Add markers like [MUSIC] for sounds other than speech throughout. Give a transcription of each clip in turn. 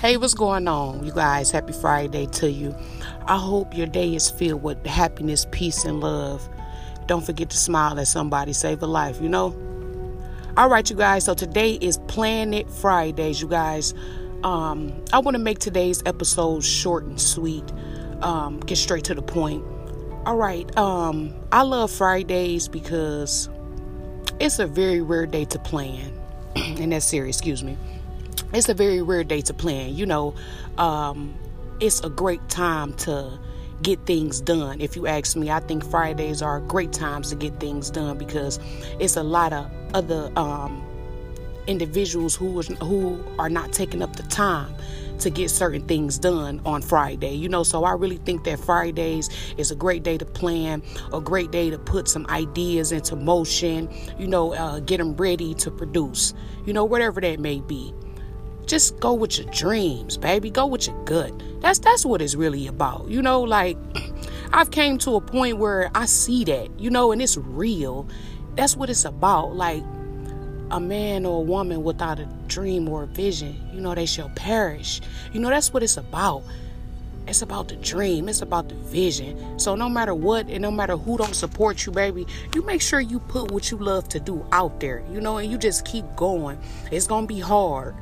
Hey, what's going on, you guys? Happy Friday to you. I hope your day is filled with happiness, peace, and love. Don't forget to smile at somebody, save a life, you know? All right, you guys. So today is Planet Fridays, you guys. Um, I want to make today's episode short and sweet. Um, get straight to the point. All right. Um, I love Fridays because it's a very rare day to plan. [CLEARS THROAT] and that's serious, excuse me it's a very rare day to plan. You know, um, it's a great time to get things done. If you ask me, I think Fridays are great times to get things done because it's a lot of other um, individuals who who are not taking up the time to get certain things done on Friday. You know, so I really think that Fridays is a great day to plan, a great day to put some ideas into motion, you know, uh, get them ready to produce, you know, whatever that may be just go with your dreams, baby. Go with your gut. That's that's what it's really about. You know, like [CLEARS THROAT] I've came to a point where I see that, you know, and it's real. That's what it's about. Like a man or a woman without a dream or a vision, you know, they shall perish. You know, that's what it's about. It's about the dream. It's about the vision. So no matter what and no matter who don't support you, baby, you make sure you put what you love to do out there, you know, and you just keep going. It's gonna be hard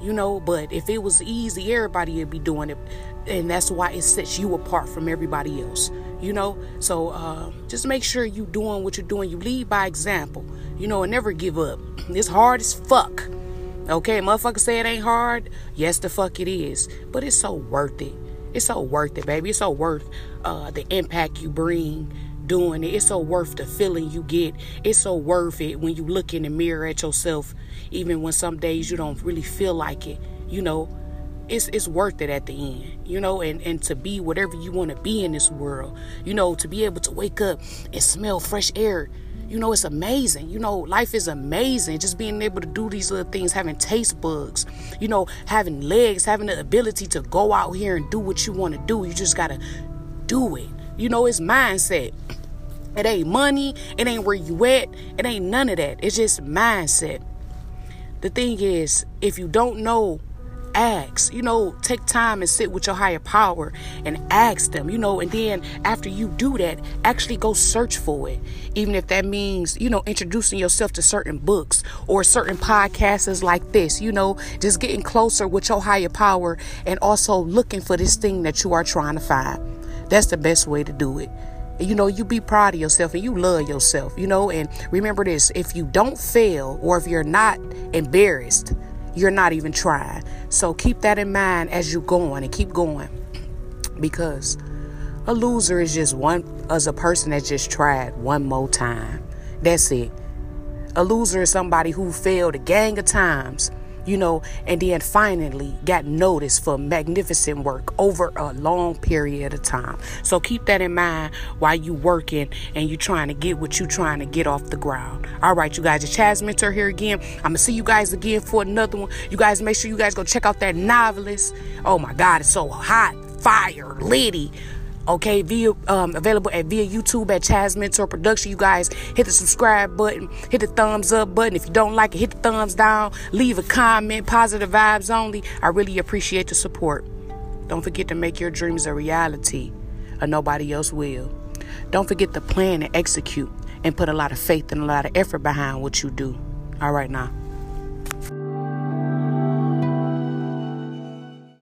you know but if it was easy everybody would be doing it. And that's why it sets you apart from everybody else you know? So uh, just make sure you doing what you're doing. You lead by example you know and never give up. [CLEARS THROAT] It's hard as fuck okay? Motherfucker say it ain't hard. Yes the fuck it is. But it's so worth it. It's so worth it baby. It's so worth uh, the impact you bring doing it. It's so worth the feeling you get. It's so worth it when you look in the mirror at yourself, even when some days you don't really feel like it. You know, it's it's worth it at the end. You know, and and to be whatever you want to be in this world. You know, to be able to wake up and smell fresh air. You know, it's amazing. You know, life is amazing. Just being able to do these little things, having taste bugs, you know, having legs, having the ability to go out here and do what you want to do. You just got to do it. You know, it's mindset. It ain't money. It ain't where you at. It ain't none of that. It's just mindset. The thing is, if you don't know, ask. You know, take time and sit with your higher power and ask them, you know, and then after you do that, actually go search for it. Even if that means, you know, introducing yourself to certain books or certain podcasts like this, you know, just getting closer with your higher power and also looking for this thing that you are trying to find. That's the best way to do it you know, you be proud of yourself and you love yourself, you know, and remember this if you don't fail or if you're not embarrassed, you're not even trying. So keep that in mind as you go on and keep going because a loser is just one as a person that just tried one more time. That's it. A loser is somebody who failed a gang of times you know, and then finally got noticed for magnificent work over a long period of time. So keep that in mind while you working and you trying to get what you trying to get off the ground. All right, you guys, it's Chazz Mentor here again. I'm gonna see you guys again for another one. You guys make sure you guys go check out that novelist. Oh my God, it's so hot, fire, litty okay via um, available at via youtube at chazz mentor production. You guys hit the subscribe button hit the thumbs up button. If you don't like it hit the thumbs down. Leave a comment positive vibes only. I really appreciate the support. Don't forget to make your dreams a reality or nobody else will. Don't forget to plan and execute and put a lot of faith and a lot of effort behind what you do. All right now